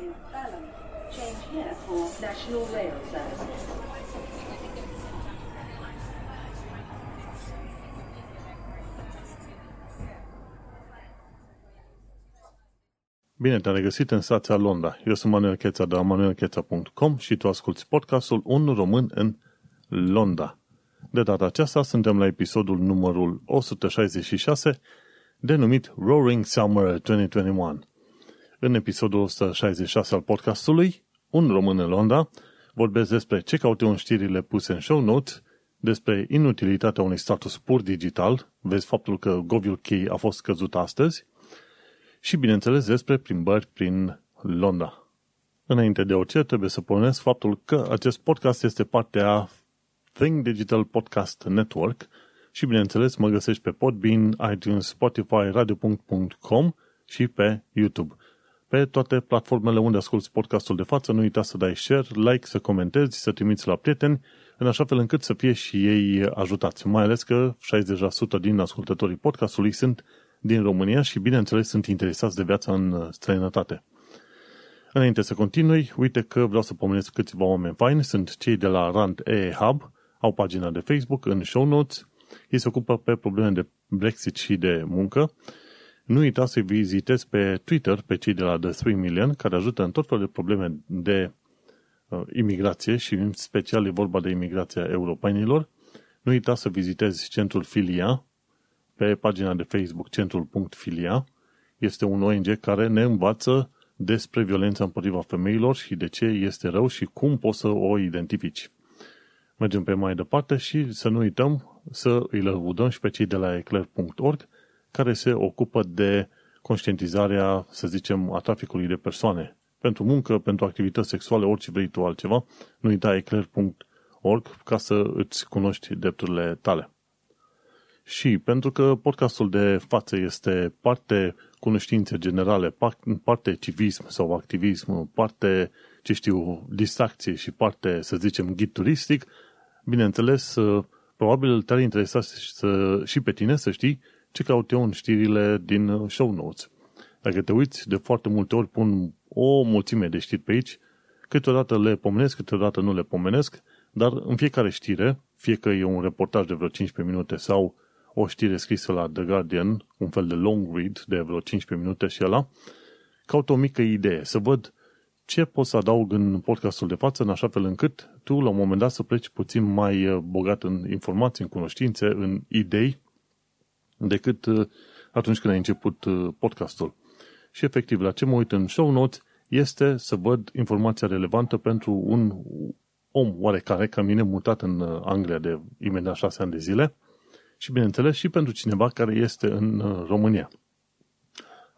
is Balham. Change here for National Rail Services. Bine te-am regăsit în stația Londra. Eu sunt Manuel Cheța de la manuelcheța.com și tu asculti podcastul Un român în Londra. De data aceasta suntem la episodul numărul 166, denumit Roaring Summer 2021. În episodul 166 al podcastului, Un român în Londra, vorbesc despre ce caute în știrile puse în show notes, despre inutilitatea unui status pur digital, vezi faptul că GovUK a fost căzut astăzi, și, bineînțeles, despre plimbări prin Londra. Înainte de orice, trebuie să puneți faptul că acest podcast este parte a Think Digital Podcast Network și, bineînțeles, mă găsești pe Podbean, iTunes, Spotify, radio.com și pe YouTube. Pe toate platformele unde asculti podcastul de față, nu uita să dai share, like, să comentezi, să trimiți la prieteni, în așa fel încât să fie și ei ajutați. Mai ales că 60% din ascultătorii podcastului sunt din România și, bineînțeles, sunt interesați de viața în străinătate. Înainte să continui, uite că vreau să pomenesc câțiva oameni faini. Sunt cei de la Rand E Hub, au pagina de Facebook în show notes. Ei se ocupă pe probleme de Brexit și de muncă. Nu uita să vizitezi pe Twitter pe cei de la The 3 Million, care ajută în tot felul de probleme de uh, imigrație și în special e vorba de imigrația europenilor. Nu uita să vizitezi centrul Filia, pe pagina de Facebook centrul.filia. Este un ONG care ne învață despre violența împotriva femeilor și de ce este rău și cum poți să o identifici. Mergem pe mai departe și să nu uităm să îi lăudăm și pe cei de la eclair.org care se ocupă de conștientizarea, să zicem, a traficului de persoane. Pentru muncă, pentru activități sexuale, orice vrei tu altceva, nu uita eclair.org ca să îți cunoști drepturile tale. Și pentru că podcastul de față este parte cunoștințe generale, parte civism sau activism, parte, ce știu, distracție și parte, să zicem, ghid turistic, bineînțeles, probabil te-ar interesa să, și pe tine să știi ce caut eu în știrile din show notes. Dacă te uiți, de foarte multe ori pun o mulțime de știri pe aici, câteodată le pomenesc, câteodată nu le pomenesc, dar în fiecare știre, fie că e un reportaj de vreo 15 minute sau o știre scrisă la The Guardian, un fel de long read de vreo 15 minute și ăla, caut o mică idee, să văd ce pot să adaug în podcastul de față, în așa fel încât tu, la un moment dat, să pleci puțin mai uh, bogat în informații, în cunoștințe, în idei, decât uh, atunci când ai început uh, podcastul. Și, efectiv, la ce mă uit în show notes este să văd informația relevantă pentru un om oarecare, ca mine, mutat în Anglia de imediat șase ani de zile, și, bineînțeles, și pentru cineva care este în uh, România.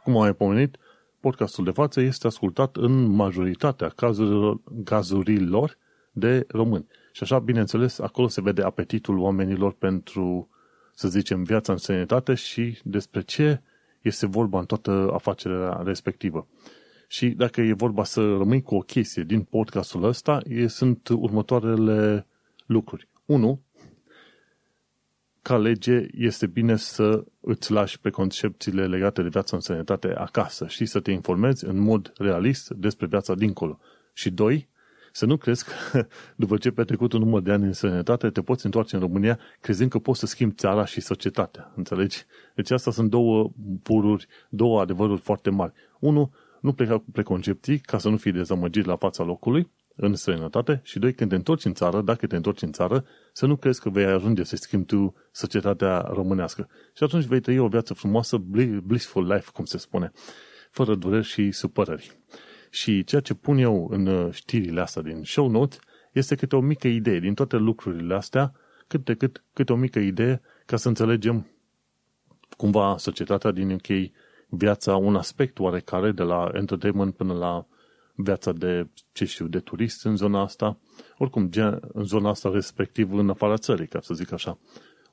Cum am mai pomenit, podcastul de față este ascultat în majoritatea cazurilor, cazurilor de români. Și așa, bineînțeles, acolo se vede apetitul oamenilor pentru, să zicem, viața în sănătate și despre ce este vorba în toată afacerea respectivă. Și dacă e vorba să rămâi cu o chestie din podcastul ăsta, sunt următoarele lucruri. 1 ca lege este bine să îți lași pe concepțiile legate de viața în sănătate acasă și să te informezi în mod realist despre viața dincolo. Și doi, să nu crezi că după ce petrecut un număr de ani în sănătate, te poți întoarce în România crezând că poți să schimbi țara și societatea. Înțelegi? Deci asta sunt două pururi, două adevăruri foarte mari. Unu, nu pleca cu preconcepții ca să nu fii dezamăgit la fața locului în străinătate și doi, când te întorci în țară, dacă te întorci în țară, să nu crezi că vei ajunge să schimbi tu societatea românească. Și atunci vei trăi o viață frumoasă, blissful life, cum se spune, fără dureri și supărări. Și ceea ce pun eu în uh, știrile astea din show notes este câte o mică idee din toate lucrurile astea, cât de cât, câte o mică idee ca să înțelegem cumva societatea din UK, viața, un aspect oarecare de la entertainment până la viața de, ce știu, de turist în zona asta, oricum, în zona asta respectiv în afara țării, ca să zic așa.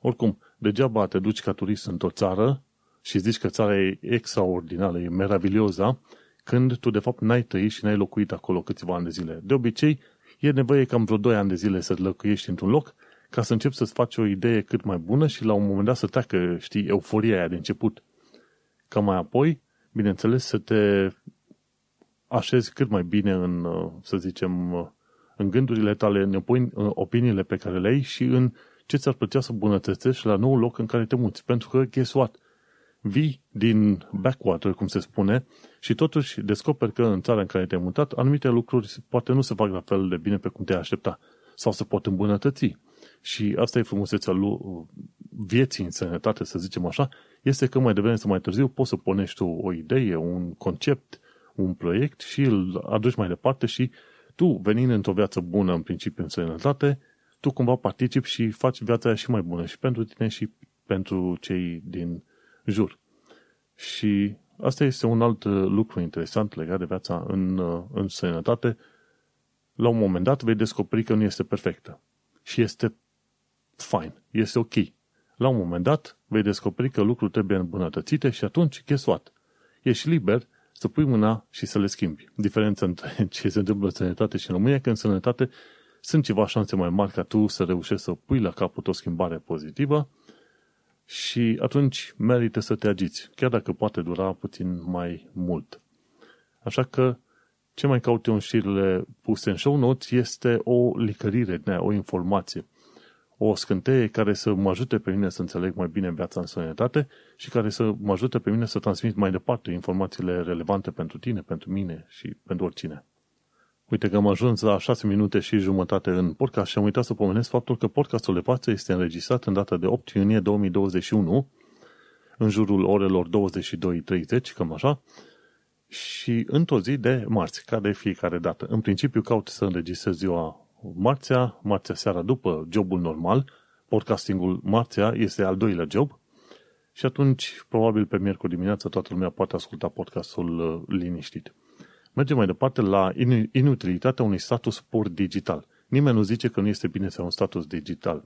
Oricum, degeaba te duci ca turist într-o țară și zici că țara e extraordinară, e meravilioza, când tu de fapt n-ai trăit și n-ai locuit acolo câțiva ani de zile. De obicei, e nevoie cam vreo 2 ani de zile să locuiești într-un loc ca să începi să-ți faci o idee cât mai bună și la un moment dat să treacă, știi, euforia aia de început. Ca mai apoi, bineînțeles, să te așezi cât mai bine în, uh, să zicem, uh, în gândurile tale, în opiniile pe care le ai și în ce ți-ar plăcea să bunătățești la nou loc în care te muți. Pentru că, guess what? Vii din backwater, cum se spune, și totuși descoperi că în țara în care te-ai mutat, anumite lucruri poate nu se fac la fel de bine pe cum te-ai aștepta sau se pot îmbunătăți. Și asta e frumusețea lui vieții în sănătate, să zicem așa, este că mai devreme sau mai târziu poți să punești tu o idee, un concept, un proiect și îl aduci mai departe și tu, venind într-o viață bună, în principiu în sănătate, tu cumva participi și faci viața aia și mai bună și pentru tine și pentru cei din jur. Și asta este un alt lucru interesant legat de viața în, în sănătate. La un moment dat vei descoperi că nu este perfectă. Și este fine, este ok. La un moment dat vei descoperi că lucrul trebuie îmbunătățite și atunci, guess what? Ești liber să pui mâna și să le schimbi. Diferența între ce se întâmplă în sănătate și în România, că în sănătate sunt ceva șanse mai mari ca tu să reușești să pui la capăt o schimbare pozitivă și atunci merită să te agiți, chiar dacă poate dura puțin mai mult. Așa că ce mai caut eu în șirile puse în show notes este o licărire, o informație o scânteie care să mă ajute pe mine să înțeleg mai bine viața în sănătate și care să mă ajute pe mine să transmit mai departe informațiile relevante pentru tine, pentru mine și pentru oricine. Uite că am ajuns la 6 minute și jumătate în podcast și am uitat să pomenesc faptul că podcastul de față este înregistrat în data de 8 iunie 2021, în jurul orelor 22.30, cam așa, și într-o zi de marți, ca de fiecare dată. În principiu caut să înregistrez ziua marțea, marțea seara după jobul normal, podcastingul marțea este al doilea job și atunci, probabil pe miercuri dimineața, toată lumea poate asculta podcastul uh, liniștit. Mergem mai departe la inutilitatea unui status pur digital. Nimeni nu zice că nu este bine să ai un status digital.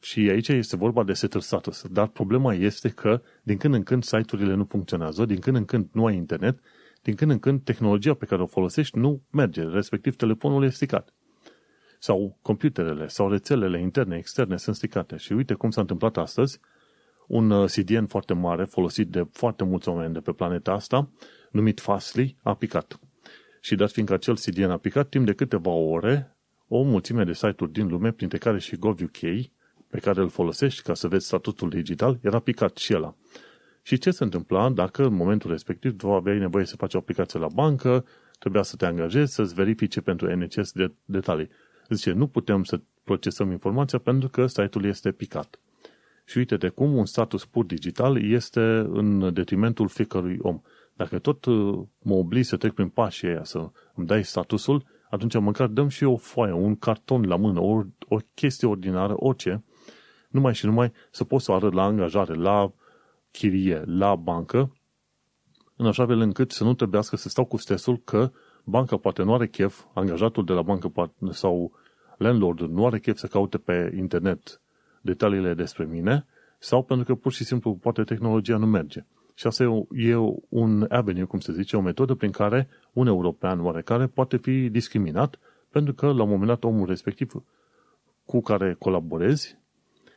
Și aici este vorba de setul status. Dar problema este că din când în când site-urile nu funcționează, din când în când nu ai internet, din când în când tehnologia pe care o folosești nu merge, respectiv telefonul este stricat sau computerele sau rețelele interne, externe sunt stricate. Și uite cum s-a întâmplat astăzi, un uh, CDN foarte mare, folosit de foarte mulți oameni de pe planeta asta, numit Fastly, a picat. Și dat fiindcă acel CDN a picat, timp de câteva ore, o mulțime de site-uri din lume, printre care și GovUK, pe care îl folosești ca să vezi statutul digital, era picat și ăla. Și ce se întâmpla dacă în momentul respectiv tu aveai nevoie să faci o aplicație la bancă, trebuia să te angajezi, să-ți verifice pentru NCS de detalii. Zice, nu putem să procesăm informația pentru că site-ul este picat. Și uite-te cum un status pur digital este în detrimentul fiecărui om. Dacă tot uh, mă oblig să trec prin pașii aia să îmi dai statusul, atunci măcar dăm și o foaie, un carton la mână, o, o chestie ordinară, orice, numai și numai să pot să arăt la angajare, la chirie, la bancă, în așa fel încât să nu trebuiască să stau cu stresul că banca poate nu are chef, angajatul de la bancă poate, sau landlordul nu are chef să caute pe internet detaliile despre mine, sau pentru că pur și simplu poate tehnologia nu merge. Și asta e un avenue, cum se zice, o metodă prin care un european oarecare poate fi discriminat pentru că la un moment dat omul respectiv cu care colaborezi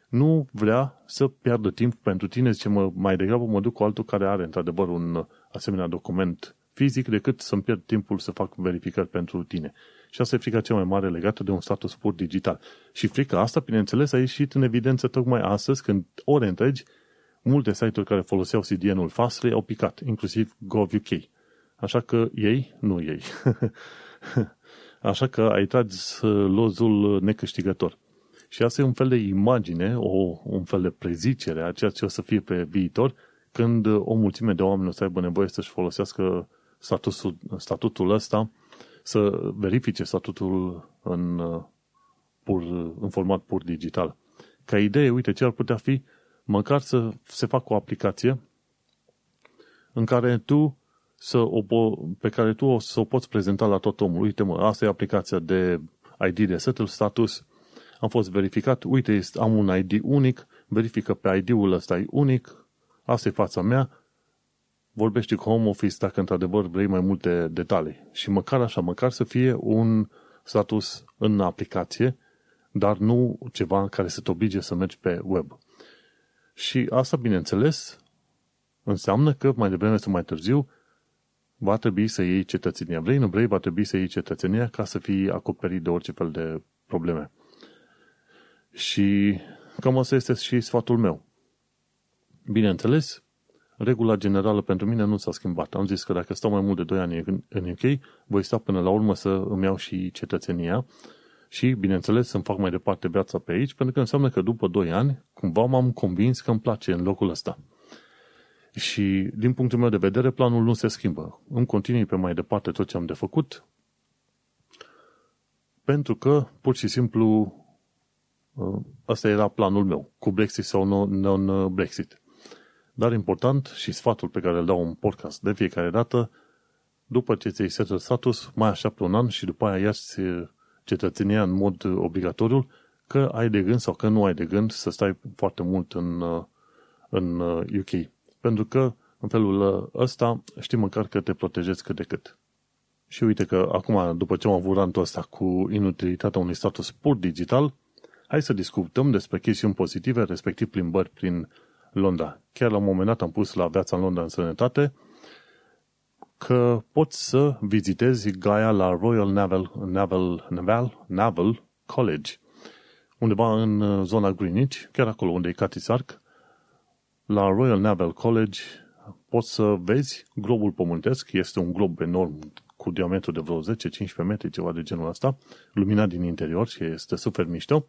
nu vrea să piardă timp pentru tine, zice, mă, mai degrabă mă duc cu altul care are într-adevăr un asemenea document fizic decât să-mi pierd timpul să fac verificări pentru tine. Și asta e frica cea mai mare legată de un status pur digital. Și frica asta, bineînțeles, a ieșit în evidență tocmai astăzi, când ore întregi, multe site-uri care foloseau CDN-ul Fastly au picat, inclusiv GovUK. Așa că ei, nu ei. Așa că ai tras lozul necâștigător. Și asta e un fel de imagine, o, un fel de prezicere a ceea ce o să fie pe viitor, când o mulțime de oameni o să aibă nevoie să-și folosească statusul, statutul ăsta, să verifice statutul în, pur, în format pur digital. Ca idee, uite, ce ar putea fi măcar să se facă o aplicație în care tu să o, pe care tu o să o poți prezenta la tot omul. Uite mă, asta e aplicația de ID de settle status, am fost verificat, uite, am un ID unic, verifică pe ID-ul ăsta e unic, asta e fața mea, vorbește cu home office dacă într-adevăr vrei mai multe detalii. Și măcar așa, măcar să fie un status în aplicație, dar nu ceva care să te oblige să mergi pe web. Și asta, bineînțeles, înseamnă că mai devreme sau mai târziu va trebui să iei cetățenia. Vrei, nu vrei, va trebui să iei cetățenia ca să fii acoperit de orice fel de probleme. Și cam asta este și sfatul meu. Bineînțeles, regula generală pentru mine nu s-a schimbat. Am zis că dacă stau mai mult de 2 ani în UK, voi sta până la urmă să îmi iau și cetățenia și, bineînțeles, să-mi fac mai departe viața pe aici, pentru că înseamnă că după 2 ani, cumva m-am convins că îmi place în locul ăsta. Și, din punctul meu de vedere, planul nu se schimbă. Îmi continui pe mai departe tot ce am de făcut, pentru că, pur și simplu, ăsta era planul meu, cu Brexit sau non-Brexit. Dar important și sfatul pe care îl dau în podcast de fiecare dată, după ce ți-ai settled status, mai așteaptă un an și după aia iați cetățenia în mod obligatoriu, că ai de gând sau că nu ai de gând să stai foarte mult în, în UK. Pentru că în felul ăsta știi măcar că te protejezi cât de cât. Și uite că acum, după ce am avut rantul ăsta cu inutilitatea unui status pur digital, hai să discutăm despre chestiuni pozitive, respectiv plimbări prin Londra. Chiar la un moment dat am pus la viața în Londra în sănătate că poți să vizitezi Gaia la Royal Naval, Naval, Naval, Naval College, undeva în uh, zona Greenwich, chiar acolo unde e Cathy Ark, la Royal Naval College poți să vezi globul pământesc, este un glob enorm cu diametru de vreo 10-15 metri, ceva de genul ăsta, luminat din interior și este super mișto.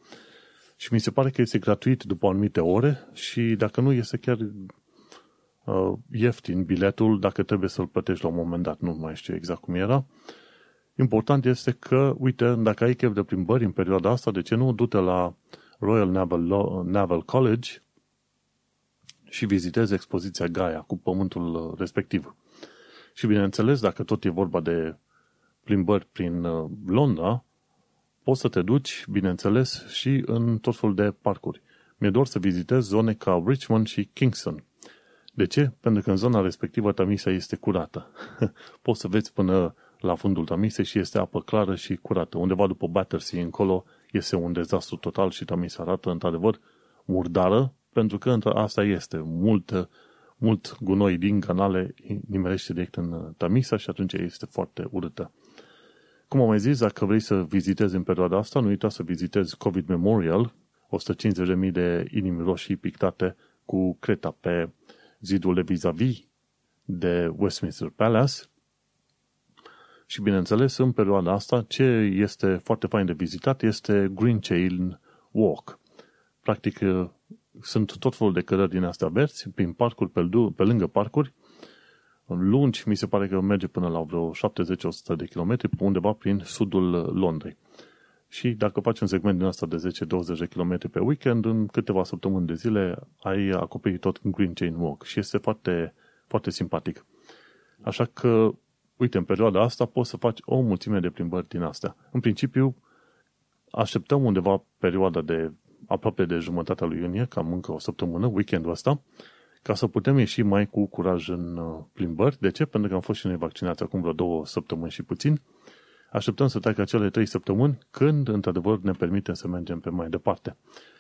Și mi se pare că este gratuit după anumite ore și dacă nu, este chiar uh, ieftin biletul dacă trebuie să-l plătești la un moment dat. Nu mai știu exact cum era. Important este că, uite, dacă ai chef de plimbări în perioada asta, de ce nu, du-te la Royal Naval, Naval College și vizitezi expoziția Gaia cu pământul respectiv. Și bineînțeles, dacă tot e vorba de plimbări prin uh, Londra, poți să te duci, bineînțeles, și în tot felul de parcuri. Mi-e doar să vizitez zone ca Richmond și Kingston. De ce? Pentru că în zona respectivă Tamisa este curată. poți să vezi până la fundul Tamisei și este apă clară și curată. Undeva după Battersea încolo este un dezastru total și Tamisa arată într-adevăr murdară, pentru că asta este. Mult, mult gunoi din canale nimerește direct în Tamisa și atunci este foarte urâtă. Cum am mai zis, dacă vrei să vizitezi în perioada asta, nu uita să vizitezi COVID Memorial, 150.000 de inimi roșii pictate cu creta pe zidul de vis-a-vis de Westminster Palace. Și bineînțeles, în perioada asta, ce este foarte fain de vizitat este Green Chain Walk. Practic, sunt tot felul de cărări din astea verzi, prin parcuri, pe, pe lângă parcuri, lungi, mi se pare că merge până la vreo 70-100 de kilometri, undeva prin sudul Londrei. Și dacă faci un segment din asta de 10-20 de km pe weekend, în câteva săptămâni de zile ai acoperit tot Green Chain Walk și este foarte, foarte simpatic. Așa că, uite, în perioada asta poți să faci o mulțime de plimbări din astea. În principiu, așteptăm undeva perioada de aproape de jumătatea lui iunie, cam încă o săptămână, weekendul ăsta, ca să putem ieși mai cu curaj în uh, plimbări. De ce? Pentru că am fost și noi vaccinați acum vreo două săptămâni și puțin. Așteptăm să treacă acele trei săptămâni când, într-adevăr, ne permitem să mergem pe mai departe.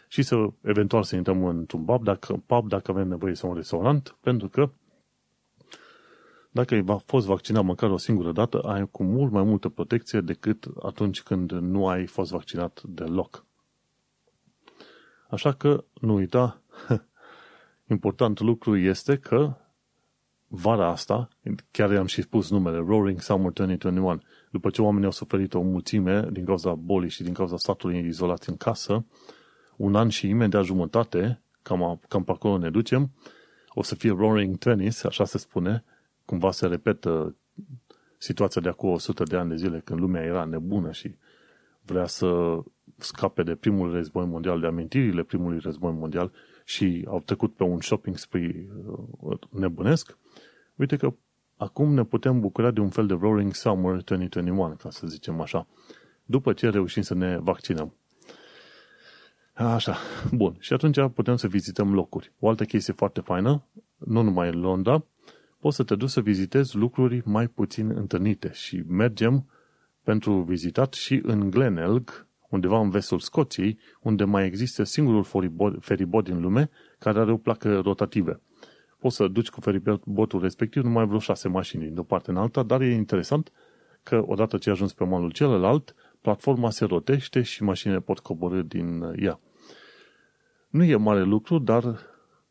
Și să, eventual, să intrăm într-un pub dacă, pub dacă avem nevoie sau un restaurant, pentru că dacă ai fost vaccinat măcar o singură dată, ai cu mult mai multă protecție decât atunci când nu ai fost vaccinat deloc. Așa că nu uita, important lucru este că vara asta, chiar i-am și spus numele, Roaring Summer 2021, după ce oamenii au suferit o mulțime din cauza bolii și din cauza statului izolați în casă, un an și imediat jumătate, cam, cam pe acolo ne ducem, o să fie Roaring Twenties, așa se spune, cumva se repetă situația de acum 100 de ani de zile, când lumea era nebună și vrea să scape de primul război mondial, de amintirile primului război mondial și au trecut pe un shopping spree uh, nebunesc, uite că acum ne putem bucura de un fel de Roaring Summer 2021, ca să zicem așa, după ce reușim să ne vaccinăm. Așa, bun. Și atunci putem să vizităm locuri. O altă chestie foarte faină, nu numai în Londra, poți să te duci să vizitezi lucruri mai puțin întâlnite și mergem pentru vizitat și în Glenelg, undeva în vestul Scoției, unde mai există singurul feribod din lume care are o placă rotativă. poți să duci cu feribotul respectiv numai vreo șase mașini din o parte în alta, dar e interesant că odată ce ai ajuns pe malul celălalt, platforma se rotește și mașinile pot coborâ din ea. Nu e mare lucru, dar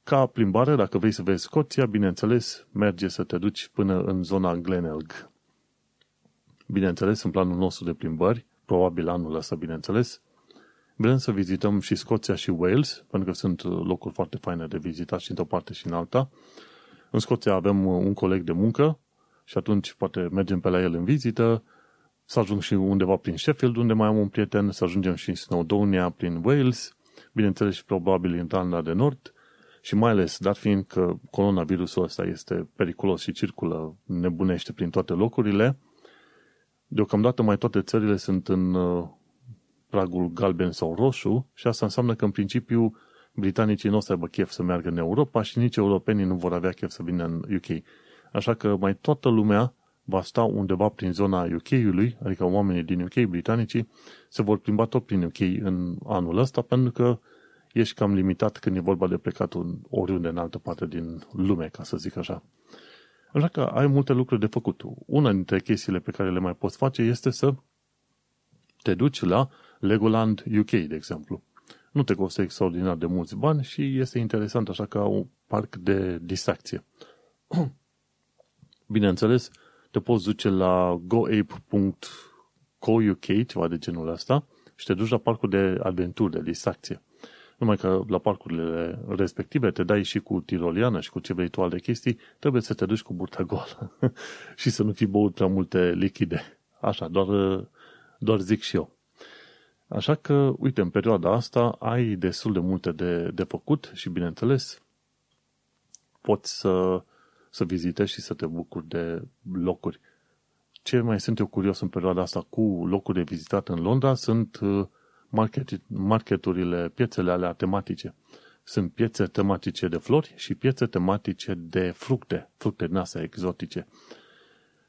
ca plimbare, dacă vrei să vezi Scoția, bineînțeles, merge să te duci până în zona Glenelg. Bineînțeles, în planul nostru de plimbări, probabil anul ăsta, bineînțeles, vrem să vizităm și Scoția și Wales, pentru că sunt locuri foarte faine de vizitat și într-o parte și în alta. În Scoția avem un coleg de muncă și atunci poate mergem pe la el în vizită, să ajung și undeva prin Sheffield, unde mai am un prieten, să ajungem și în Snowdonia, prin Wales, bineînțeles și probabil în Irlanda de Nord, și mai ales, dat fiind că coronavirusul ăsta este periculos și circulă, nebunește prin toate locurile, deocamdată mai toate țările sunt în uh, pragul galben sau roșu și asta înseamnă că în principiu britanicii nu o să aibă chef să meargă în Europa și nici europenii nu vor avea chef să vină în UK. Așa că mai toată lumea va sta undeva prin zona UK-ului, adică oamenii din UK, britanicii, se vor plimba tot prin UK în anul ăsta, pentru că ești cam limitat când e vorba de plecat oriunde în altă parte din lume, ca să zic așa. Așa că ai multe lucruri de făcut. Una dintre chestiile pe care le mai poți face este să te duci la Legoland UK, de exemplu. Nu te costă extraordinar de mulți bani și este interesant așa ca un parc de distracție. Bineînțeles, te poți duce la goape.co.uk, ceva de genul ăsta, și te duci la parcul de aventuri, de distracție. Numai că la parcurile respective te dai și cu tiroliană și cu ce vrei tu alte chestii, trebuie să te duci cu burta goală și să nu fi băut prea multe lichide. Așa, doar, doar zic și eu. Așa că, uite, în perioada asta ai destul de multe de, de făcut și, bineînțeles, poți să, să vizitezi și să te bucuri de locuri. Ce mai sunt eu curios în perioada asta cu locuri de vizitat în Londra sunt uh, market, marketurile, piețele alea tematice. Sunt piețe tematice de flori și piețe tematice de fructe, fructe din astea exotice.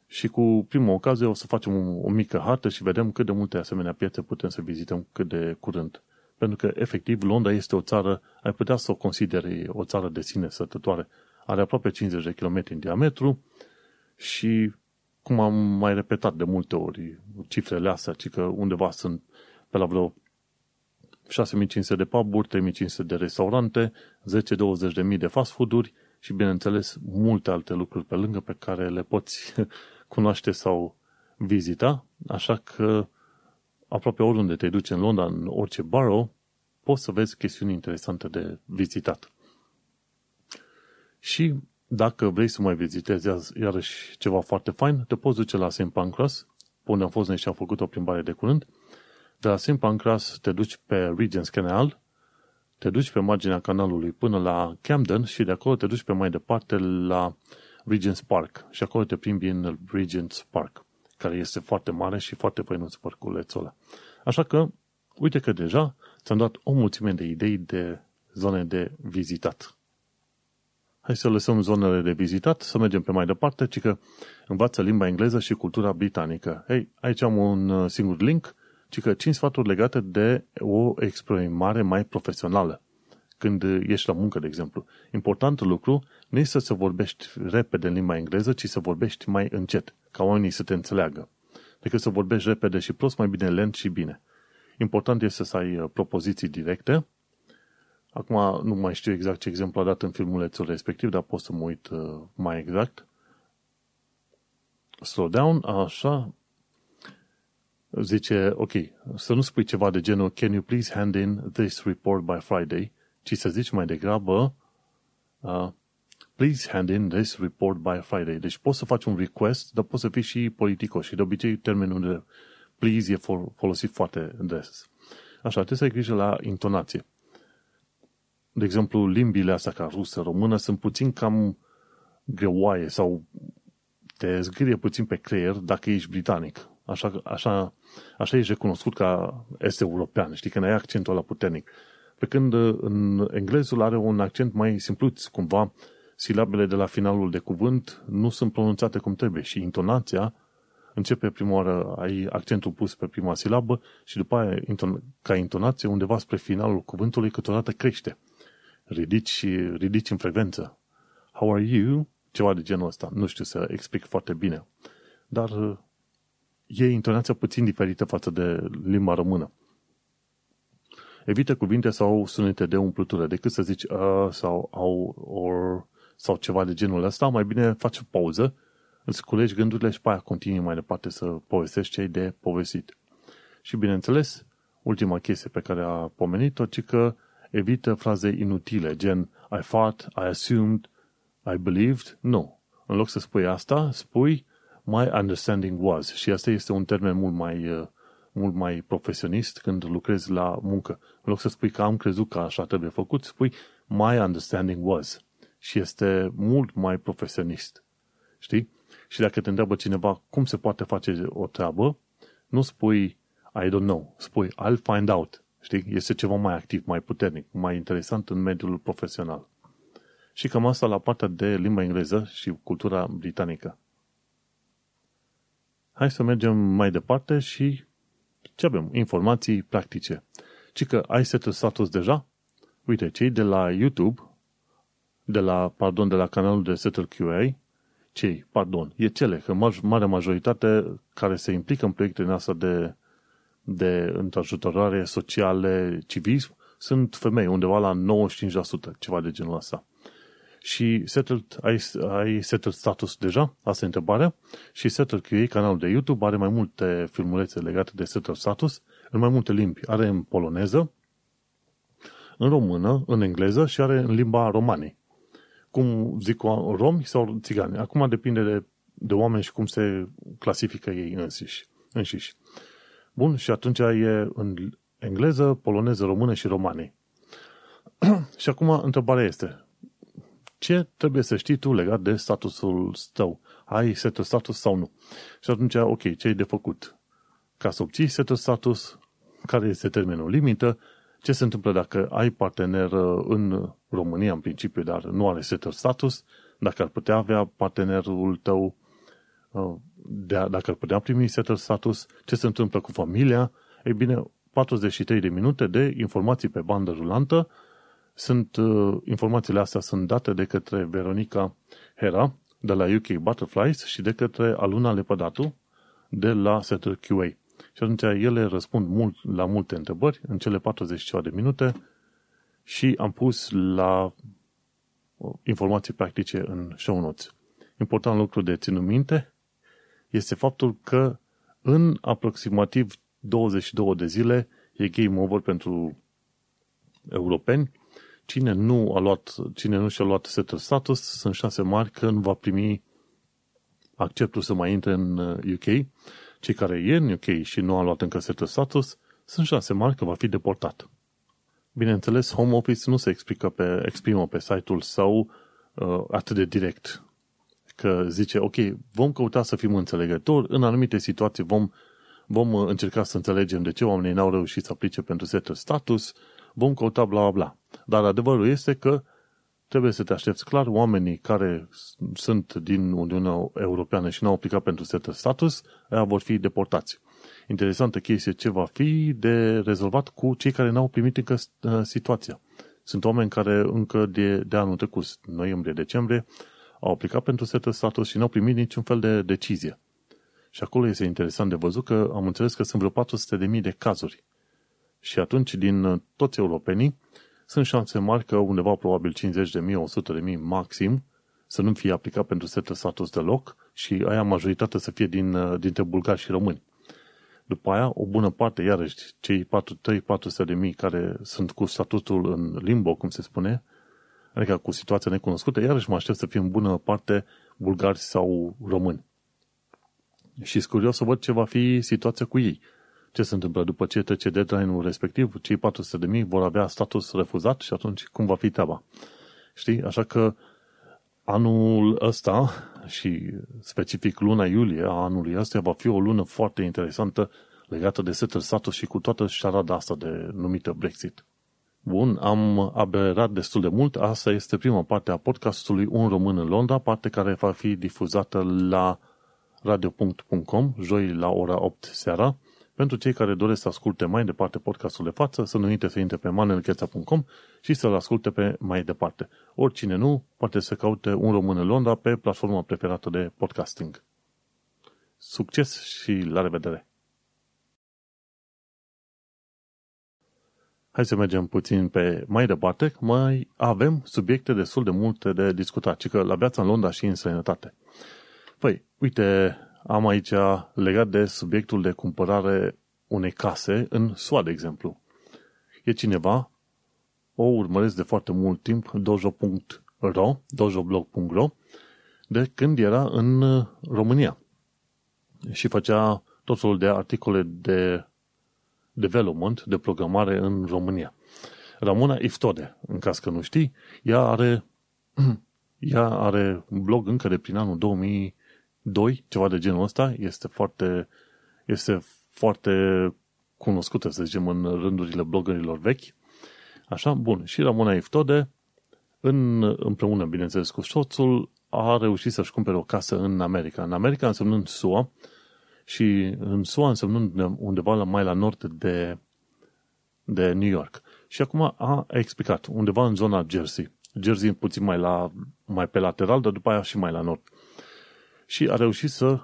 Și cu prima ocazie o să facem o, o mică hartă și vedem cât de multe asemenea piețe putem să vizităm cât de curând. Pentru că, efectiv, Londra este o țară, ai putea să o consideri o țară de sine sătătoare. Are aproape 50 de km în diametru și, cum am mai repetat de multe ori, cifrele astea, ci că undeva sunt pe la vreo 6500 de pub-uri, 3500 de restaurante, 10-20 de mii de fast food-uri și, bineînțeles, multe alte lucruri pe lângă pe care le poți cunoaște sau vizita, așa că aproape oriunde te duci în Londra, în orice borough, poți să vezi chestiuni interesante de vizitat. Și dacă vrei să mai vizitezi iarăși ceva foarte fain, te poți duce la St. Pancras, unde am fost noi și am făcut o plimbare de curând, de la St. Pancras te duci pe Regent's Canal, te duci pe marginea canalului până la Camden și de acolo te duci pe mai departe la Regent's Park și acolo te plimbi în Regent's Park, care este foarte mare și foarte păinuț parculețul ăla. Așa că, uite că deja ți-am dat o mulțime de idei de zone de vizitat. Hai să lăsăm zonele de vizitat, să mergem pe mai departe, ci că învață limba engleză și cultura britanică. Hei, aici am un uh, singur link, ci că 5 sfaturi legate de o exprimare mai profesională. Când ești la muncă, de exemplu. Importantul lucru nu este să vorbești repede în limba engleză, ci să vorbești mai încet, ca oamenii să te înțeleagă. Decât să vorbești repede și prost, mai bine lent și bine. Important este să ai uh, propoziții directe. Acum nu mai știu exact ce exemplu a dat în filmulețul respectiv, dar pot să mă uit uh, mai exact. Slow down, așa, zice, ok, să nu spui ceva de genul Can you please hand in this report by Friday? Ci să zici mai degrabă uh, Please hand in this report by Friday. Deci poți să faci un request, dar poți să fii și politicos și de obicei termenul de please e folosit foarte des. Așa, trebuie să ai grijă la intonație. De exemplu, limbile astea ca rusă, română sunt puțin cam greoaie sau te zgârie puțin pe creier dacă ești britanic. Așa, așa, așa ești recunoscut ca este european, știi, că ai accentul ăla puternic. Pe când uh, în englezul are un accent mai simpluț, cumva silabele de la finalul de cuvânt nu sunt pronunțate cum trebuie și intonația începe prima oară, ai accentul pus pe prima silabă și după aia, ca intonație, undeva spre finalul cuvântului, câteodată crește. Ridici, ridici în frecvență. how are you? Ceva de genul ăsta. Nu știu să explic foarte bine. Dar uh, e intonația puțin diferită față de limba română. Evită cuvinte sau sunete de umplutură, decât să zici uh, sau au or, sau ceva de genul ăsta, mai bine faci o pauză, îți culegi gândurile și pe aia continui mai departe să povestești ce ai de povestit. Și bineînțeles, ultima chestie pe care a pomenit-o, ci că evită fraze inutile, gen I thought, I assumed, I believed. Nu. În loc să spui asta, spui my understanding was. Și asta este un termen mult mai, uh, mult mai profesionist când lucrezi la muncă. În loc să spui că am crezut că așa trebuie făcut, spui my understanding was. Și este mult mai profesionist. Știi? Și dacă te întreabă cineva cum se poate face o treabă, nu spui I don't know, spui I'll find out. Știi? Este ceva mai activ, mai puternic, mai interesant în mediul profesional. Și cam asta la partea de limba engleză și cultura britanică. Hai să mergem mai departe și ce avem? Informații practice. Ci că ai setul status deja? Uite, cei de la YouTube, de la, pardon, de la canalul de Settle QA, cei, pardon, e cele, că mare majoritate care se implică în proiectele noastre de, de întrajutorare sociale, civism, sunt femei, undeva la 95%, ceva de genul ăsta. Și settled, ai, ai settled status deja? Asta e întrebarea. Și Settled QA, canalul de YouTube, are mai multe filmulețe legate de settled status în mai multe limbi. Are în poloneză, în română, în engleză și are în limba romanii. Cum zic romi sau țigani. Acum depinde de, de oameni și cum se clasifică ei însiși. înșiși. Bun, și atunci e în engleză, poloneză, română și romanii. și acum întrebarea este, ce trebuie să știi tu legat de statusul tău? Ai setul status sau nu? Și atunci, ok, ce ai de făcut? Ca să obții setul status, care este termenul limită, ce se întâmplă dacă ai partener uh, în România, în principiu, dar nu are setul status, dacă ar putea avea partenerul tău, uh, de a, dacă ar putea primi setul status, ce se întâmplă cu familia, ei bine, 43 de minute de informații pe bandă rulantă sunt, uh, informațiile astea sunt date de către Veronica Hera de la UK Butterflies și de către Aluna Lepădatu de la Setter QA. Și atunci ele răspund mult, la multe întrebări în cele 40 ceva de minute și am pus la uh, informații practice în show notes. Important lucru de ținut minte este faptul că în aproximativ 22 de zile e game over pentru europeni cine nu, a luat, cine nu și-a luat setul status, sunt șanse mari că nu va primi acceptul să mai intre în UK. Uh, Cei care e în UK și nu a luat încă setul status, sunt șanse mari că va fi deportat. Bineînțeles, Home Office nu se explică pe, exprimă pe site-ul său uh, atât de direct. Că zice, ok, vom căuta să fim înțelegători, în anumite situații vom, vom uh, încerca să înțelegem de ce oamenii n-au reușit să aplice pentru setul status, vom căuta bla bla bla. Dar adevărul este că trebuie să te aștepți clar, oamenii care sunt din Uniunea Europeană și nu au aplicat pentru setul status, aia vor fi deportați. Interesantă chestie ce va fi de rezolvat cu cei care n-au primit încă uh, situația. Sunt oameni care încă de, de anul trecut, noiembrie-decembrie, au aplicat pentru setul status și n-au primit niciun fel de decizie. Și acolo este interesant de văzut că am înțeles că sunt vreo 400.000 de cazuri și atunci, din uh, toți europenii, sunt șanse mari că undeva probabil 50 de mii, 100 de mii maxim să nu fie aplicat pentru setul status deloc și aia majoritatea să fie din, uh, dintre bulgari și români. După aia, o bună parte, iarăși, cei 3-400 de mii care sunt cu statutul în limbo, cum se spune, adică cu situația necunoscută, iarăși mă aștept să fie în bună parte bulgari sau români. Și sunt curios să văd ce va fi situația cu ei ce se întâmplă după ce trece deadline-ul respectiv, cei 400 de mii vor avea status refuzat și atunci cum va fi treaba. Știi? Așa că anul ăsta și specific luna iulie a anului ăsta va fi o lună foarte interesantă legată de setul status și cu toată șarada asta de numită Brexit. Bun, am aberat destul de mult. Asta este prima parte a podcastului Un Român în Londra, parte care va fi difuzată la radio.com joi la ora 8 seara Pentru cei care doresc să asculte mai departe podcastul de față, să nu uite să intre pe manelcheța.com și să-l asculte pe mai departe. Oricine nu, poate să caute un român în Londra pe platforma preferată de podcasting. Succes și la revedere! Hai să mergem puțin pe mai departe, mai avem subiecte destul de multe de discutat, ci că la viața în Londra și în sănătate. Păi, uite, am aici legat de subiectul de cumpărare unei case în SUA, de exemplu. E cineva, o urmăresc de foarte mult timp, dojo.ro, dojoblog.ro, de când era în România și făcea tot felul de articole de development, de programare în România. Ramona Iftode, în caz că nu știi, ea are, ea are un blog încă de prin anul 2002, ceva de genul ăsta, este foarte, este foarte cunoscută, să zicem, în rândurile bloggerilor vechi. Așa, bun. Și Ramona Iftode, în, împreună, bineînțeles, cu soțul, a reușit să-și cumpere o casă în America. În America, însemnând SUA, și în SUA însemnând undeva la, mai la nord de, de New York. Și acum a explicat, undeva în zona Jersey. Jersey puțin mai, la, mai pe lateral, dar după aia și mai la nord. Și a reușit să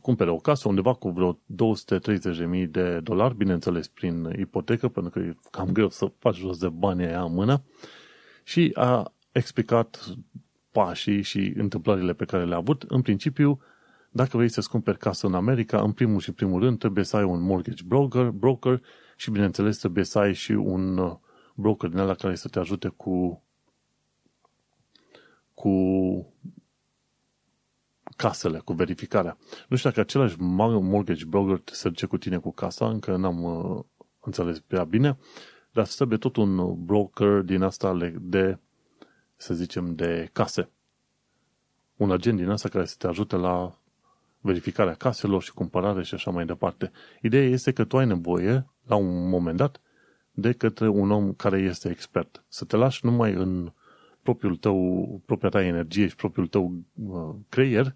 cumpere o casă undeva cu vreo 230.000 de dolari, bineînțeles prin ipotecă, pentru că e cam greu să faci jos de bani aia în mână. Și a explicat pașii și întâmplările pe care le-a avut. În principiu, dacă vrei să-ți cumperi casă în America, în primul și primul rând trebuie să ai un mortgage broker, broker și, bineînțeles, trebuie să ai și un uh, broker din ăla care să te ajute cu cu casele, cu verificarea. Nu știu dacă același mortgage broker se duce cu tine cu casa, încă n-am uh, înțeles prea bine, dar trebuie tot un broker din asta de, să zicem, de case. Un agent din asta care să te ajute la verificarea caselor și cumpărare și așa mai departe. Ideea este că tu ai nevoie, la un moment dat, de către un om care este expert. Să te lași numai în propriul tău, propria ta energie și propriul tău uh, creier,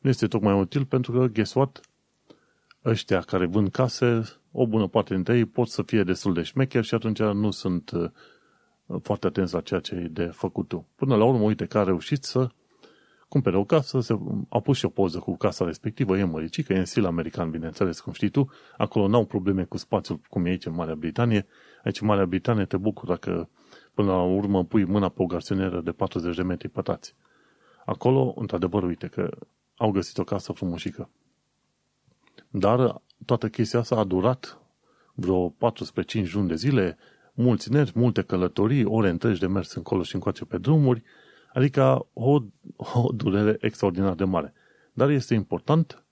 nu este tocmai util pentru că, guess what, ăștia care vând case, o bună parte dintre ei pot să fie destul de șmecheri și atunci nu sunt uh, foarte atenți la ceea ce e de făcut tu. Până la urmă, uite că a reușit să cumpere o casă, se, a pus și o poză cu casa respectivă, e măricică, e în stil american, bineînțeles, cum știi tu, acolo n-au probleme cu spațiul, cum e aici în Marea Britanie. Aici în Marea Britanie te bucur dacă până la urmă pui mâna pe o garsonieră de 40 de metri pătrați. Acolo, într-adevăr, uite că au găsit o casă frumușică. Dar toată chestia asta a durat vreo 14-5 luni de zile, mulți nervi, multe călătorii, ore întregi de mers încolo și încoace pe drumuri, Adică o, o durere extraordinar de mare. Dar este important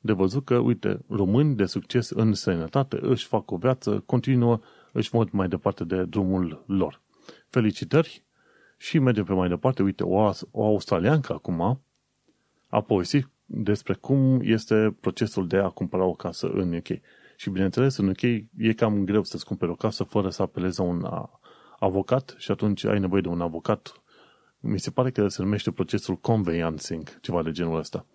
de văzut că, uite, români de succes în sănătate își fac o viață, continuă, își mod mai departe de drumul lor. Felicitări și mergem pe mai departe. Uite, o, o australiancă acum a povestit despre cum este procesul de a cumpăra o casă în UK. Și bineînțeles, în UK e cam greu să-ți cumperi o casă fără să apelezi la un avocat și atunci ai nevoie de un avocat mi se pare că se numește procesul conveyancing, ceva de genul ăsta.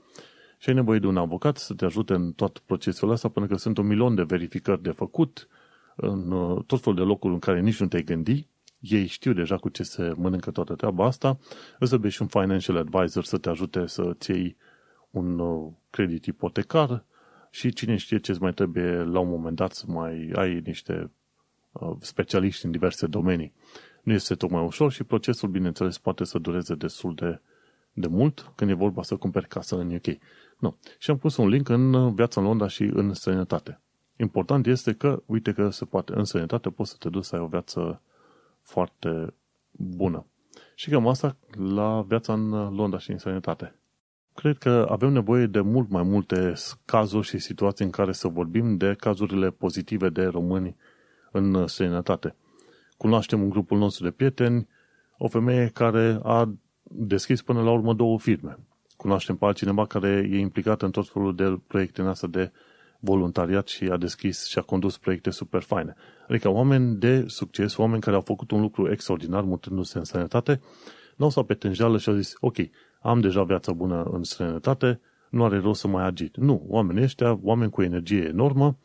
Și ai nevoie de un avocat să te ajute în tot procesul ăsta, pentru că sunt un milion de verificări de făcut, în uh, tot felul de locuri în care nici nu te-ai gândi, ei știu deja cu ce se mănâncă toată treaba asta, îți trebuie și un financial advisor să te ajute să-ți iei un uh, credit ipotecar și cine știe ce îți mai trebuie la un moment dat să mai ai niște uh, specialiști în diverse domenii nu este tocmai ușor și procesul, bineînțeles, poate să dureze destul de, de mult când e vorba să cumperi casă în UK. Nu. Și am pus un link în viața în Londra și în sănătate. Important este că, uite că se poate, în sănătate poți să te duci să ai o viață foarte bună. Și cam asta la viața în Londra și în sănătate. Cred că avem nevoie de mult mai multe cazuri și situații în care să vorbim de cazurile pozitive de români în sănătate cunoaștem un grupul nostru de prieteni, o femeie care a deschis până la urmă două firme. Cunoaștem pe altcineva care e implicat în tot felul de proiecte în de voluntariat și a deschis și a condus proiecte super faine. Adică oameni de succes, oameni care au făcut un lucru extraordinar mutându-se în sănătate, nu s-au pe tânjeală și au zis, ok, am deja viața bună în sănătate, nu are rost să mai agit. Nu, oamenii ăștia, oameni cu energie enormă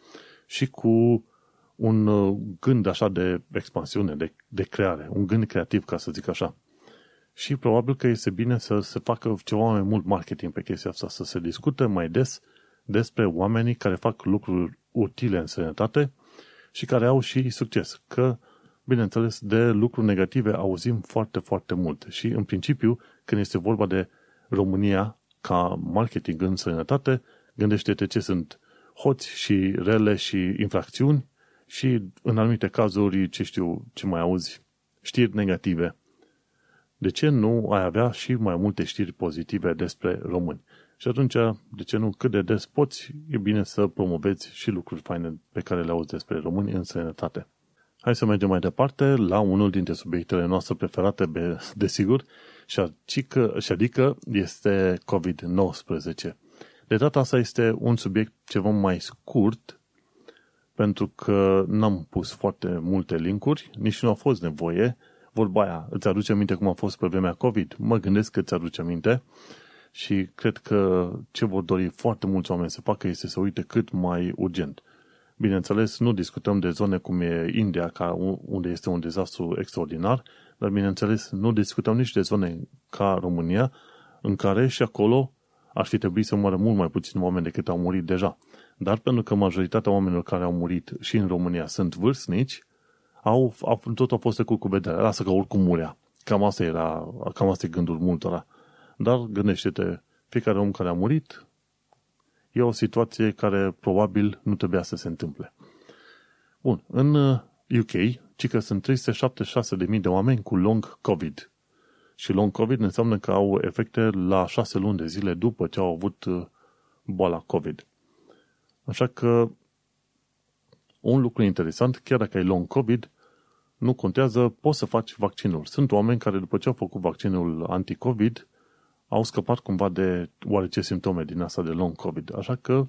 și cu un uh, gând așa de expansiune, de, de creare, un gând creativ, ca să zic așa. Și probabil că este bine să se facă ceva mai mult marketing pe chestia asta, să se discute mai des despre oamenii care fac lucruri utile în sănătate și care au și succes. Că, bineînțeles, de lucruri negative auzim foarte, foarte mult. Și, în principiu, când este vorba de România ca marketing în sănătate, gândește-te ce sunt hoți și rele și infracțiuni și, în anumite cazuri, ce știu, ce mai auzi, știri negative. De ce nu ai avea și mai multe știri pozitive despre români? Și atunci, de ce nu, cât de des poți, e bine să promovezi și lucruri faine pe care le auzi despre români în sănătate. Hai să mergem mai departe la unul dintre subiectele noastre preferate, desigur, și adică este COVID-19. De data asta este un subiect ceva mai scurt, pentru că n-am pus foarte multe linkuri, nici nu a fost nevoie. Vorba aia, îți aduce aminte cum a fost pe vremea COVID? Mă gândesc că îți aduce aminte și cred că ce vor dori foarte mulți oameni să facă este să uite cât mai urgent. Bineînțeles, nu discutăm de zone cum e India, ca unde este un dezastru extraordinar, dar bineînțeles nu discutăm nici de zone ca România, în care și acolo ar fi trebuit să moară mult mai puțin oameni decât au murit deja. Dar pentru că majoritatea oamenilor care au murit și în România sunt vârstnici, au, au tot au fost cu cu vederea. Lasă că oricum murea. Cam asta era, cam asta e gândul multora. Dar gândește-te, fiecare om care a murit e o situație care probabil nu trebuia să se întâmple. Bun, în UK, uh, ci că sunt 376.000 de oameni cu long COVID. Și long COVID înseamnă că au efecte la 6 luni de zile după ce au avut uh, boala COVID. Așa că un lucru interesant, chiar dacă ai long COVID, nu contează, poți să faci vaccinul. Sunt oameni care după ce au făcut vaccinul anti-COVID, au scăpat cumva de oarece simptome din asta de long COVID. Așa că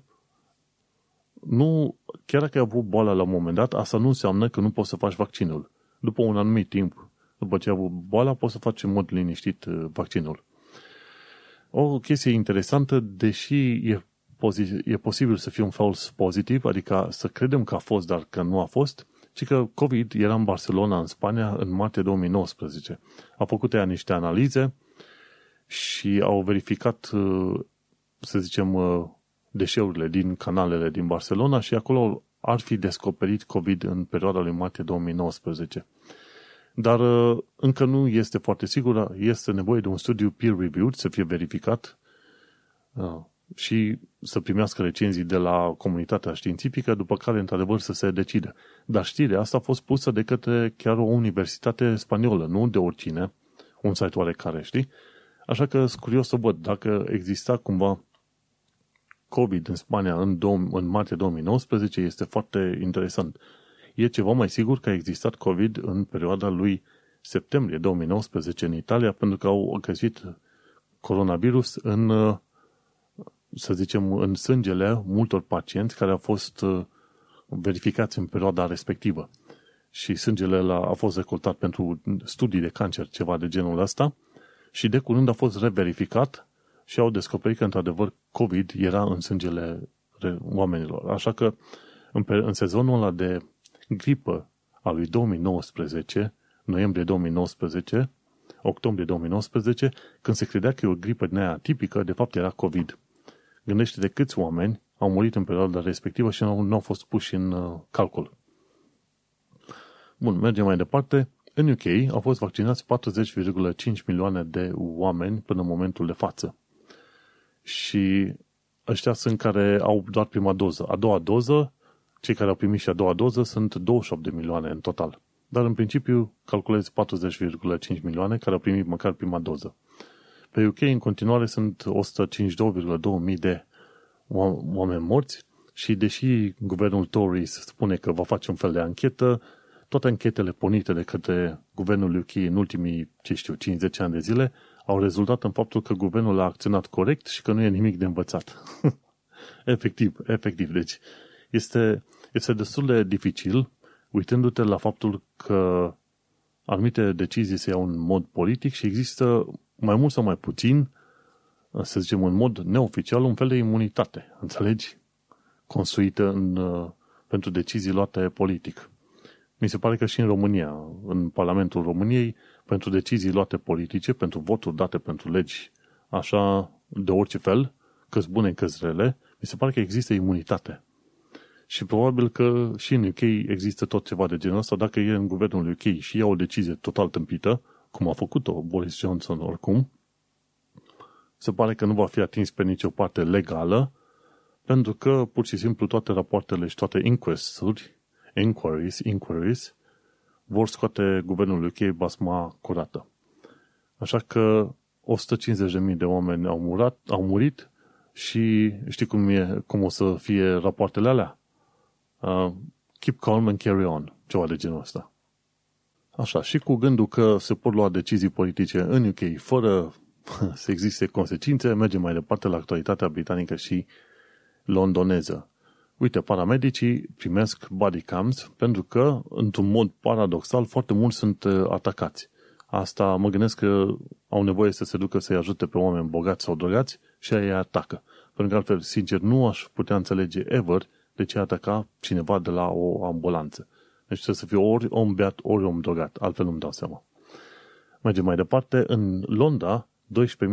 nu, chiar dacă ai avut boala la un moment dat, asta nu înseamnă că nu poți să faci vaccinul. După un anumit timp, după ce ai avut boala, poți să faci în mod liniștit uh, vaccinul. O chestie interesantă, deși e, pozi- e posibil să fie un false pozitiv, adică să credem că a fost, dar că nu a fost, ci că COVID era în Barcelona, în Spania, în martie 2019. A făcut ea niște analize și au verificat, uh, să zicem, uh, deșeurile din canalele din Barcelona și acolo ar fi descoperit COVID în perioada lui martie 2019. Dar uh, încă nu este foarte sigur, este nevoie de un studiu peer-reviewed să fie verificat și să primească recenzii de la comunitatea științifică, după care, într-adevăr, să se decide. Dar știrea asta a fost pusă de către chiar o universitate spaniolă, nu de oricine, un site oarecare, știi? Așa că sunt curios să văd dacă exista cumva COVID în Spania în, dom- în martie 2019, este foarte interesant. E ceva mai sigur că a existat COVID în perioada lui septembrie 2019 în Italia, pentru că au găsit coronavirus în, să zicem, în sângele multor pacienți care au fost verificați în perioada respectivă. Și sângele a fost recoltat pentru studii de cancer, ceva de genul ăsta, și de curând a fost reverificat și au descoperit că, într-adevăr, COVID era în sângele oamenilor. Așa că, în, în sezonul ăla de gripă al lui 2019, noiembrie 2019, octombrie 2019, când se credea că e o gripă din aia tipică, de fapt era COVID. Gândește de câți oameni au murit în perioada respectivă și nu, nu au fost puși în uh, calcul. Bun, mergem mai departe. În UK au fost vaccinați 40,5 milioane de oameni până în momentul de față. Și ăștia sunt care au doar prima doză. A doua doză, cei care au primit și a doua doză, sunt 28 de milioane în total. Dar în principiu calculezi 40,5 milioane care au primit măcar prima doză. Pe UK în continuare sunt 152,2 mii de oameni morți și deși guvernul Tory spune că va face un fel de anchetă, toate anchetele pornite de către guvernul UK în ultimii, ce știu, 50 ani de zile, au rezultat în faptul că guvernul a acționat corect și că nu e nimic de învățat. efectiv, efectiv. Deci este, este destul de dificil, uitându-te la faptul că anumite decizii se iau în mod politic și există mai mult sau mai puțin să zicem, în mod neoficial, un fel de imunitate, înțelegi? Construită în, pentru decizii luate politic. Mi se pare că și în România, în Parlamentul României, pentru decizii luate politice, pentru voturi date pentru legi, așa, de orice fel, că bune, că rele, mi se pare că există imunitate. Și probabil că și în UK există tot ceva de genul ăsta, dacă e în guvernul UK și ia o decizie total tâmpită, cum a făcut-o Boris Johnson oricum, se pare că nu va fi atins pe nicio parte legală, pentru că pur și simplu toate rapoartele și toate inquesturi, inquiries, inquiries, vor scoate guvernul UK basma curată. Așa că 150.000 de oameni au, murat, au murit și știi cum, e, cum o să fie rapoartele alea? Uh, keep calm and carry on, ceva de genul ăsta. Așa, și cu gândul că se pot lua decizii politice în UK fără să existe consecințe, mergem mai departe la actualitatea britanică și londoneză. Uite, paramedicii primesc body cams pentru că, într-un mod paradoxal, foarte mulți sunt uh, atacați. Asta mă gândesc că au nevoie să se ducă să-i ajute pe oameni bogați sau drogați și aia îi atacă. Pentru că altfel, sincer, nu aș putea înțelege ever de ce ataca cineva de la o ambulanță. Deci trebuie să fie ori om beat, ori om drogat. Altfel nu-mi dau seama. Mergem mai departe. În Londra,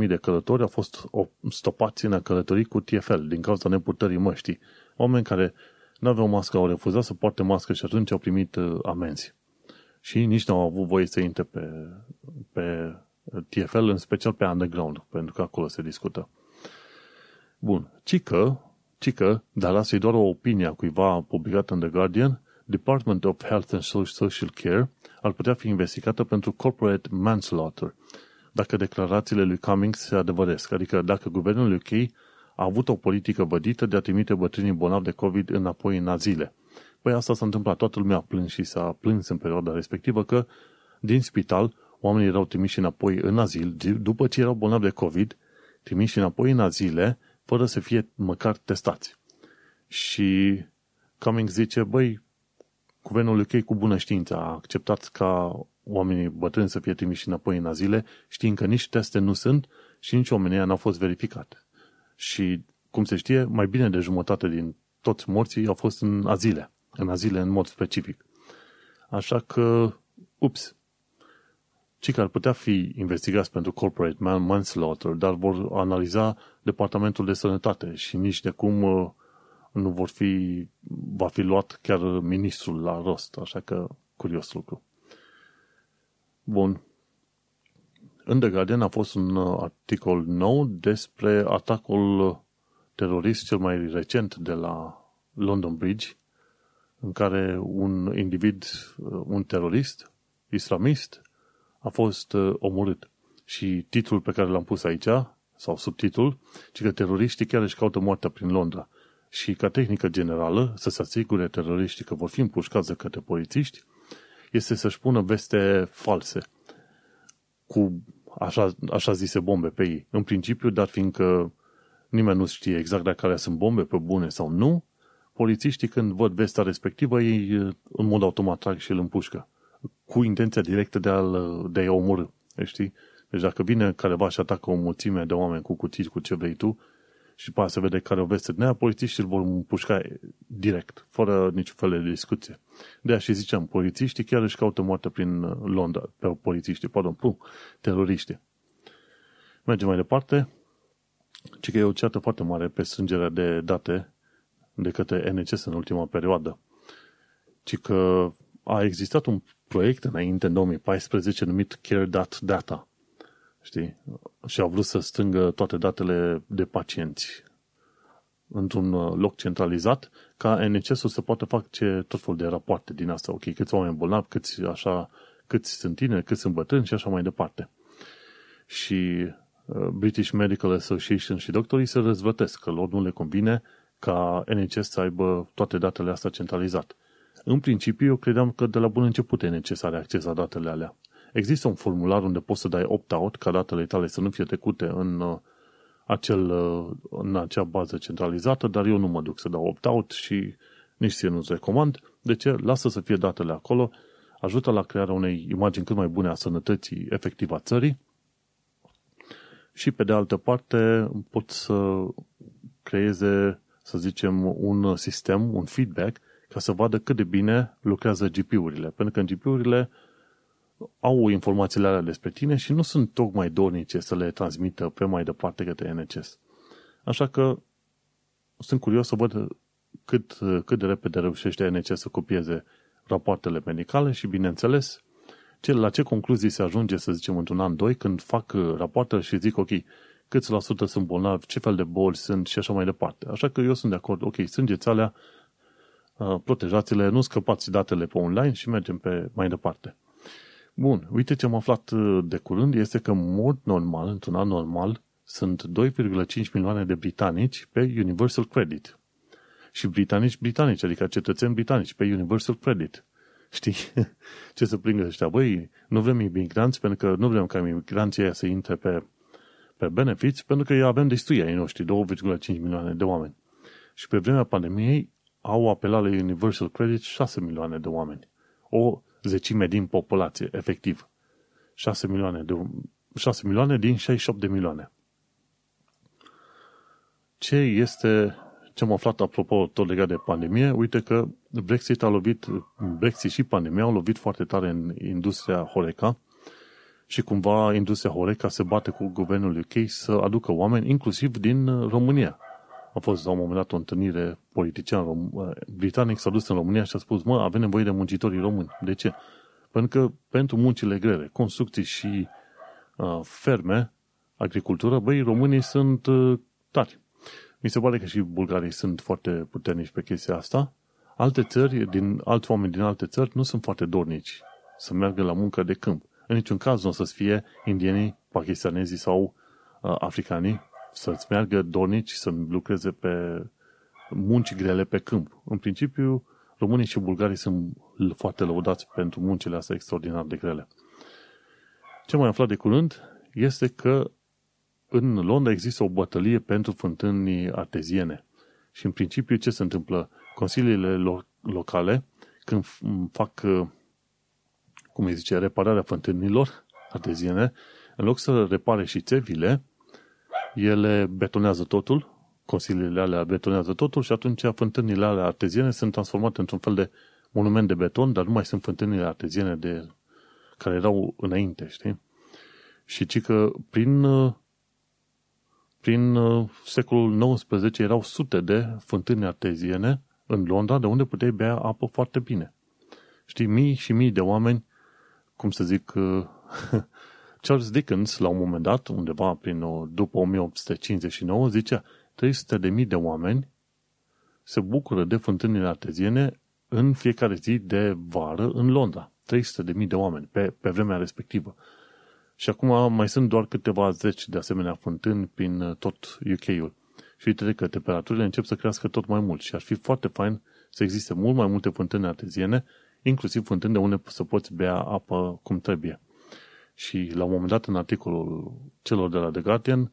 12.000 de călători au fost stopați în a călători cu TFL din cauza nepurtării măștii. Oameni care nu aveau mască au refuzat să poarte mască și atunci au primit uh, amenzi. Și nici nu au avut voie să intre pe, pe TFL, în special pe underground, pentru că acolo se discută. Bun. Cică, cică, dar asta e doar o opinie a cuiva publicată în The Guardian, Department of Health and Social Care ar putea fi investigată pentru corporate manslaughter, dacă declarațiile lui Cummings se adevăresc, adică dacă guvernul UK a avut o politică vădită de a trimite bătrânii bolnavi de COVID înapoi în azile. Păi asta s-a întâmplat, toată lumea a plâns și s-a plâns în perioada respectivă că din spital oamenii erau trimiși înapoi în azil, după ce erau bolnavi de COVID, trimiși înapoi în azile, fără să fie măcar testați. Și Cummings zice, băi, guvernul UK cu bună știință a acceptat ca oamenii bătrâni să fie trimiși înapoi în azile, știind că nici teste nu sunt și nici oamenii n-au fost verificate. Și, cum se știe, mai bine de jumătate din toți morții au fost în azile, în azile în mod specific. Așa că, ups, cei care ar putea fi investigați pentru corporate manslaughter, dar vor analiza Departamentul de Sănătate și nici de cum uh, nu vor fi, va fi luat chiar ministrul la rost, așa că curios lucru. Bun. În The Guardian a fost un uh, articol nou despre atacul terorist cel mai recent de la London Bridge, în care un individ, uh, un terorist islamist, a fost uh, omorât. Și titlul pe care l-am pus aici, sau subtitlul, ci că teroriștii chiar își caută moartea prin Londra. Și ca tehnică generală, să se asigure teroriștii că vor fi împușcați de către polițiști, este să-și pună veste false cu așa, așa zise bombe pe ei. În principiu, dar fiindcă nimeni nu știe exact dacă alea sunt bombe pe bune sau nu, polițiștii când văd vesta respectivă, ei în mod automat trag și îl împușcă. Cu intenția directă de a-l, de a omorâ. Știi? Deci dacă vine careva și atacă o mulțime de oameni cu cutii, cu ce vrei tu, și după se vede care o veste din aia, polițiștii îl vor împușca direct, fără niciun fel de discuție. De așa și ziceam, polițiștii chiar își caută moarte prin Londra, pe polițiștii, pardon, pum, teroriști. Mergem mai departe. Ce că e o ceată foarte mare pe strângerea de date de către NCS în ultima perioadă. Ci că a existat un proiect înainte, în 2014, numit Care.Data știi? Și au vrut să strângă toate datele de pacienți într-un uh, loc centralizat, ca NHS-ul să poată face tot felul de rapoarte din asta. Ok, câți oameni bolnavi, câți, așa, câți sunt tineri, câți sunt bătrâni și așa mai departe. Și uh, British Medical Association și doctorii se răzvătesc că lor nu le convine ca NHS să aibă toate datele astea centralizat. În principiu, eu credeam că de la bun început e necesar acces la datele alea. Există un formular unde poți să dai opt-out ca datele tale să nu fie trecute în, uh, acel, uh, în acea bază centralizată, dar eu nu mă duc să dau opt-out și nici ție nu-ți recomand. De ce? Lasă să fie datele acolo, ajută la crearea unei imagini cât mai bune a sănătății efective a țării și pe de altă parte pot să creeze, să zicem, un sistem, un feedback, ca să vadă cât de bine lucrează GP-urile. Pentru că în GP-urile au informațiile alea despre tine și nu sunt tocmai dornice să le transmită pe mai departe către NCS. Așa că sunt curios să văd cât, cât de repede reușește NCS să copieze rapoartele medicale și, bineînțeles, ce, la ce concluzii se ajunge, să zicem, într-un an, doi, când fac rapoartele și zic, ok, câți la sută sunt bolnavi, ce fel de boli sunt și așa mai departe. Așa că eu sunt de acord, ok, sângeți alea, protejați-le, nu scăpați datele pe online și mergem pe mai departe. Bun, uite ce am aflat de curând este că în mod normal, într-un an normal, sunt 2,5 milioane de britanici pe Universal Credit. Și britanici britanici, adică cetățeni britanici pe Universal Credit. Știi? Ce să plângă ăștia? Băi, nu vrem imigranți pentru că nu vrem ca imigranții să intre pe, pe benefits, pentru că avem destui ai noștri, 2,5 milioane de oameni. Și pe vremea pandemiei au apelat la Universal Credit 6 milioane de oameni. O zecime din populație, efectiv. 6 milioane, de, 6 milioane din 68 de milioane. Ce este, ce am aflat apropo tot legat de pandemie, uite că Brexit a lovit, Brexit și pandemia au lovit foarte tare în industria Horeca și cumva industria Horeca se bate cu guvernul UK să aducă oameni, inclusiv din România. A fost la un moment dat o întâlnire politician britanic, s-a dus în România și a spus, mă, avem nevoie de muncitorii români. De ce? Pentru că pentru muncile grele, construcții și uh, ferme, agricultură, băi, românii sunt uh, tari. Mi se pare că și bulgarii sunt foarte puternici pe chestia asta. Alte țări, din alți oameni din alte țări, nu sunt foarte dornici să meargă la muncă de câmp. În niciun caz nu o să fie indienii, pakistanezii sau uh, africanii să-ți meargă dornici să lucreze pe munci grele pe câmp. În principiu, românii și bulgarii sunt foarte lăudați pentru muncile astea extraordinar de grele. Ce mai aflat de curând este că în Londra există o bătălie pentru fântâni arteziene. Și în principiu ce se întâmplă? Consiliile lo- locale, când fac, cum îi zice, repararea fântânilor arteziene, în loc să repare și țevile, ele betonează totul, consiliile alea betonează totul și atunci fântânile alea arteziene sunt transformate într-un fel de monument de beton, dar nu mai sunt fântânile arteziene de, care erau înainte, știi? Și ci că prin, prin secolul XIX erau sute de fântâni arteziene în Londra, de unde puteai bea apă foarte bine. Știi, mii și mii de oameni, cum să zic, Charles Dickens, la un moment dat, undeva prin după 1859, zicea 300 de mii de oameni se bucură de fântânile arteziene în fiecare zi de vară în Londra. 300 de mii de oameni pe, pe vremea respectivă. Și acum mai sunt doar câteva zeci de asemenea fântâni prin uh, tot UK-ul. Și uite că temperaturile încep să crească tot mai mult și ar fi foarte fain să existe mult mai multe fântâni arteziene, inclusiv fântâni de unde să poți bea apă cum trebuie. Și la un moment dat, în articolul celor de la The Guardian,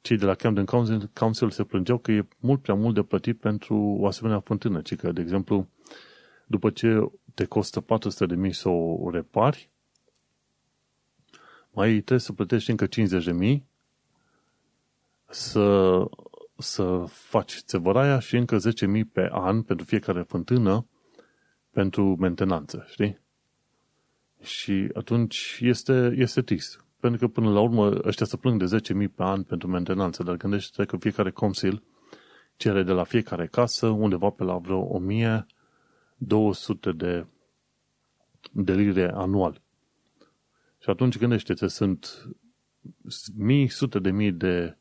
cei de la Camden Council, Council se plângeau că e mult prea mult de plătit pentru o asemenea fântână, ci că, de exemplu, după ce te costă 400 de mii să o repari, mai trebuie să plătești încă 50 de mii să, să faci țevăraia și încă 10 mii pe an pentru fiecare fântână pentru mentenanță, știi? Și atunci este, este trist. Pentru că până la urmă ăștia se plâng de 10.000 pe an pentru mentenanță, dar gândește că fiecare consil cere de la fiecare casă undeva pe la vreo 1200 de, de lire anual. Și atunci gândește-te, sunt mii, sute de mii de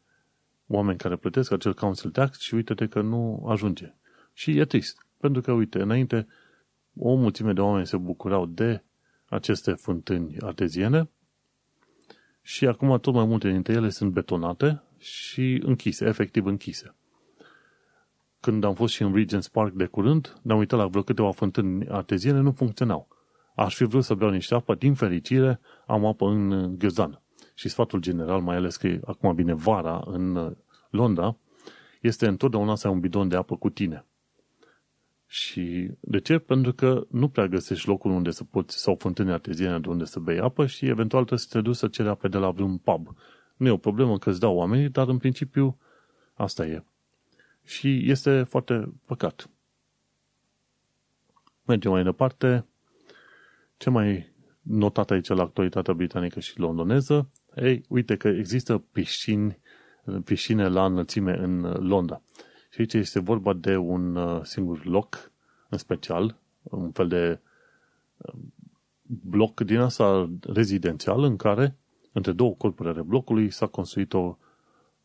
oameni care plătesc acel council tax și uite-te că nu ajunge. Și e trist. Pentru că, uite, înainte o mulțime de oameni se bucurau de aceste fântâni arteziene și acum tot mai multe dintre ele sunt betonate și închise, efectiv închise. Când am fost și în Regent's Park de curând, ne-am uitat la vreo câteva fântâni arteziene, nu funcționau. Aș fi vrut să beau niște apă, din fericire am apă în ghiozdan. Și sfatul general, mai ales că acum vine vara în Londra, este întotdeauna să ai un bidon de apă cu tine. Și de ce? Pentru că nu prea găsești locul unde să poți, sau fântâni arteziene de unde să bei apă și eventual trebuie să te duci să ceri apă de la vreun pub. Nu e o problemă că îți dau oamenii, dar în principiu asta e. Și este foarte păcat. Mergem mai departe. Ce mai notat aici la actualitatea britanică și londoneză? Ei, uite că există piscini, piscine la înălțime în Londra. Și aici este vorba de un uh, singur loc, în special, un fel de uh, bloc din asta rezidențial în care, între două corpuri ale blocului, s-a construit o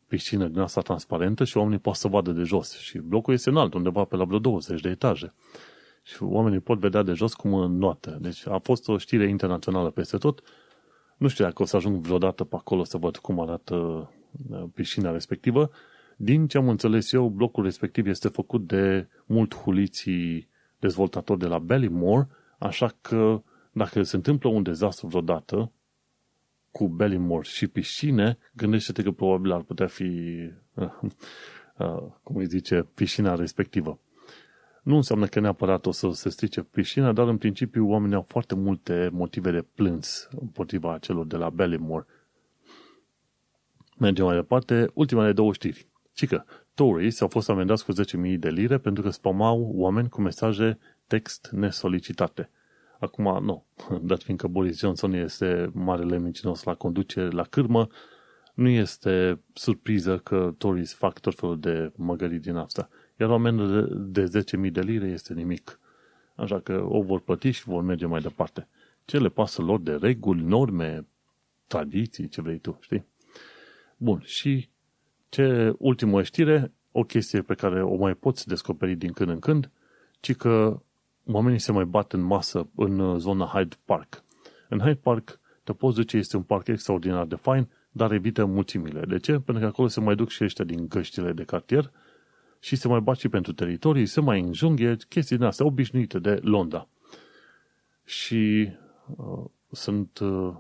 piscină din asta transparentă și oamenii pot să vadă de jos. Și blocul este înalt, undeva pe la vreo 20 de etaje. Și oamenii pot vedea de jos cum înnoată. Deci a fost o știre internațională peste tot. Nu știu dacă o să ajung vreodată pe acolo să văd cum arată uh, piscina respectivă. Din ce am înțeles eu, blocul respectiv este făcut de mult huliții dezvoltatori de la Ballymore, așa că dacă se întâmplă un dezastru vreodată cu Ballymore și piscine, gândește-te că probabil ar putea fi, uh, cum îi zice, piscina respectivă. Nu înseamnă că neapărat o să se strice piscina, dar în principiu oamenii au foarte multe motive de plâns împotriva celor de la Ballymore. Mergem mai departe. Ultimele două știri. Cică, Tories au fost amendați cu 10.000 de lire pentru că spamau oameni cu mesaje text nesolicitate. Acum, nu, dat fiindcă Boris Johnson este marele mincinos la conducere, la cârmă, nu este surpriză că Tories fac tot felul de măgării din asta. Iar o amendă de, de 10.000 de lire este nimic. Așa că o vor plăti și vor merge mai departe. Ce le pasă lor de reguli, norme, tradiții, ce vrei tu, știi? Bun, și ce ultimă știre, o chestie pe care o mai poți descoperi din când în când, ci că oamenii se mai bat în masă în zona Hyde Park. În Hyde Park te poți duce, este un parc extraordinar de fain, dar evită mulțimile. De ce? Pentru că acolo se mai duc și ăștia din găștile de cartier și se mai bat și pentru teritorii, se mai înjunghe, chestii din astea obișnuite de Londra. Și uh, sunt, uh,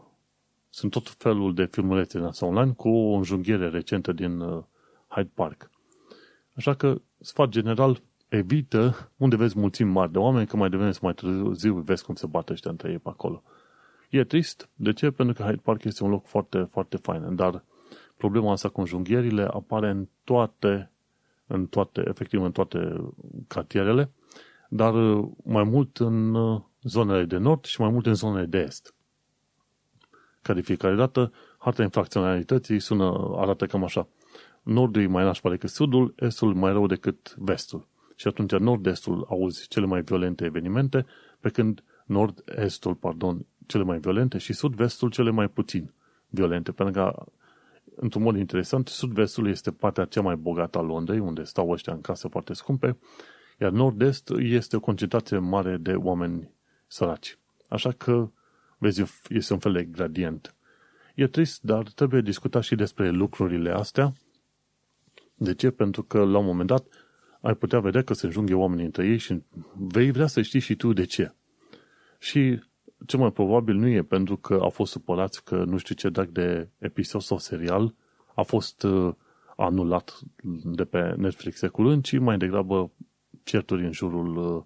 sunt tot felul de filmulețe în online cu o înjunghiere recentă din uh, Hyde Park. Așa că, sfat general, evită unde vezi mulțimi mari de oameni, că mai devreme mai târziu vezi cum se bate ăștia între ei pe acolo. E trist. De ce? Pentru că Hyde Park este un loc foarte, foarte fain. Dar problema asta cu înjunghierile apare în toate în toate, efectiv în toate cartierele, dar uh, mai mult în uh, zonele de nord și mai mult în zonele de est. Ca de fiecare dată, harta infracționalității sună, arată cam așa. Nordul e mai nașpa decât sudul, estul mai rău decât vestul. Și atunci nord-estul auzi cele mai violente evenimente, pe când nord-estul, pardon, cele mai violente și sud-vestul cele mai puțin violente, pentru că într-un mod interesant, sud-vestul este partea cea mai bogată a Londrei, unde stau ăștia în case foarte scumpe, iar nord-est este o concentrație mare de oameni săraci. Așa că, vezi, este un fel de gradient. E trist, dar trebuie discutat și despre lucrurile astea. De ce? Pentru că, la un moment dat, ai putea vedea că se înjunghe oamenii între ei și vei vrea să știi și tu de ce. Și cel mai probabil nu e pentru că au fost supărați că nu știu ce dacă de episod sau serial a fost uh, anulat de pe Netflix de curând, ci mai degrabă certuri în jurul uh,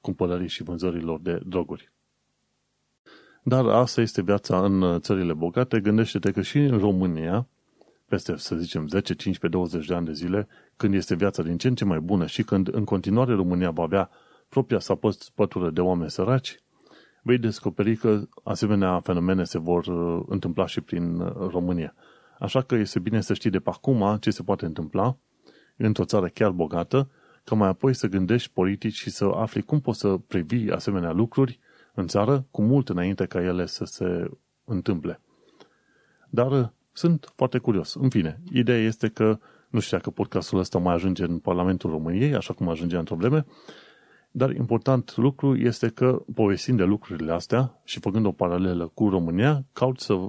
cumpărării și vânzărilor de droguri. Dar asta este viața în uh, țările bogate. Gândește-te că și în România, peste, să zicem, 10, 15, 20 de ani de zile, când este viața din ce în ce mai bună și când în continuare România va avea propria sa pătură de oameni săraci, vei descoperi că asemenea fenomene se vor uh, întâmpla și prin uh, România. Așa că este bine să știi de pe acum ce se poate întâmpla într-o țară chiar bogată, ca mai apoi să gândești politici și să afli cum poți să previi asemenea lucruri în țară cu mult înainte ca ele să se întâmple. Dar uh, sunt foarte curios. În fine, ideea este că nu știu dacă podcastul ăsta mai ajunge în Parlamentul României, așa cum ajungea într-o vreme, dar important lucru este că, povestind de lucrurile astea și făcând o paralelă cu România, caut să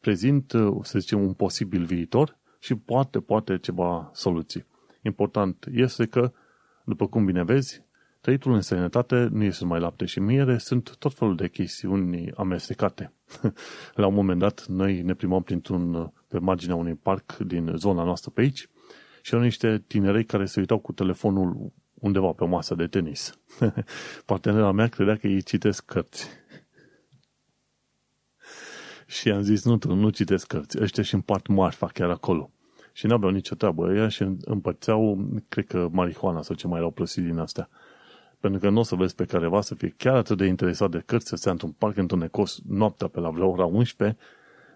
prezint, să zicem, un posibil viitor și poate, poate ceva soluții. Important este că, după cum bine vezi, trăitul în sănătate nu este mai lapte și miere, sunt tot felul de chestiuni amestecate. La un moment dat, noi ne primăm printr-un, pe marginea unui parc din zona noastră pe aici și erau niște tinerei care se uitau cu telefonul undeva pe o masă de tenis. Partenera mea credea că ei citesc cărți. Și am zis, nu, tu nu citesc cărți, ăștia și împart marfa chiar acolo. Și n-aveau nicio treabă. Ăia și împărțeau, cred că, marihuana sau ce mai erau plăsit din astea. Pentru că nu o să vezi pe careva să fie chiar atât de interesat de cărți, să stea într-un parc întunecos noaptea pe la vreo ora 11,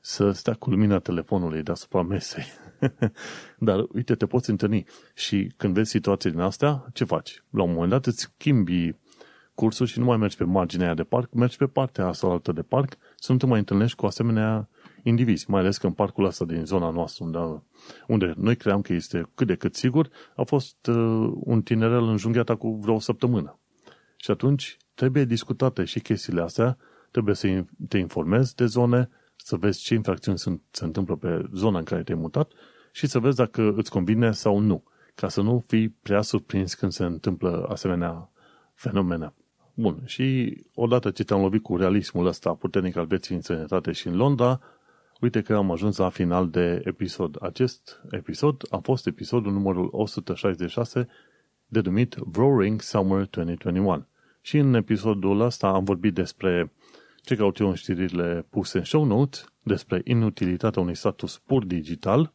să stea cu lumina telefonului deasupra mesei. Dar, uite, te poți întâlni. Și când vezi situații din astea, ce faci? La un moment dat îți schimbi cursul și nu mai mergi pe marginea aia de parc, mergi pe partea asta altă de parc, să nu te mai întâlnești cu asemenea indivizi, mai ales că în parcul ăsta din zona noastră, unde, unde noi cream că este cât de cât sigur, a fost uh, un tinerel înjunghiat cu vreo o săptămână. Și atunci trebuie discutate și chestiile astea, trebuie să te informezi de zone, să vezi ce infracțiuni sunt, se întâmplă pe zona în care te-ai mutat și să vezi dacă îți convine sau nu, ca să nu fii prea surprins când se întâmplă asemenea fenomene. Bun, și odată ce te-am lovit cu realismul ăsta puternic al vieții în sănătate și în Londra, uite că am ajuns la final de episod. Acest episod a fost episodul numărul 166 denumit Roaring Summer 2021. Și în episodul ăsta am vorbit despre ce caut eu în știrile puse în show notes, despre inutilitatea unui status pur digital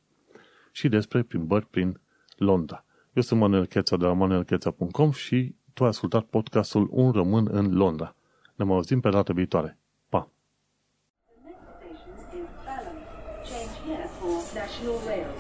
și despre plimbări prin Londra. Eu sunt Manuel Cheța de la manuelcheța.com și tu ai ascultat podcastul Un Român în Londra. Ne mai auzim pe data viitoare. Pa! The next station is Balham. Change here for National Rail Services.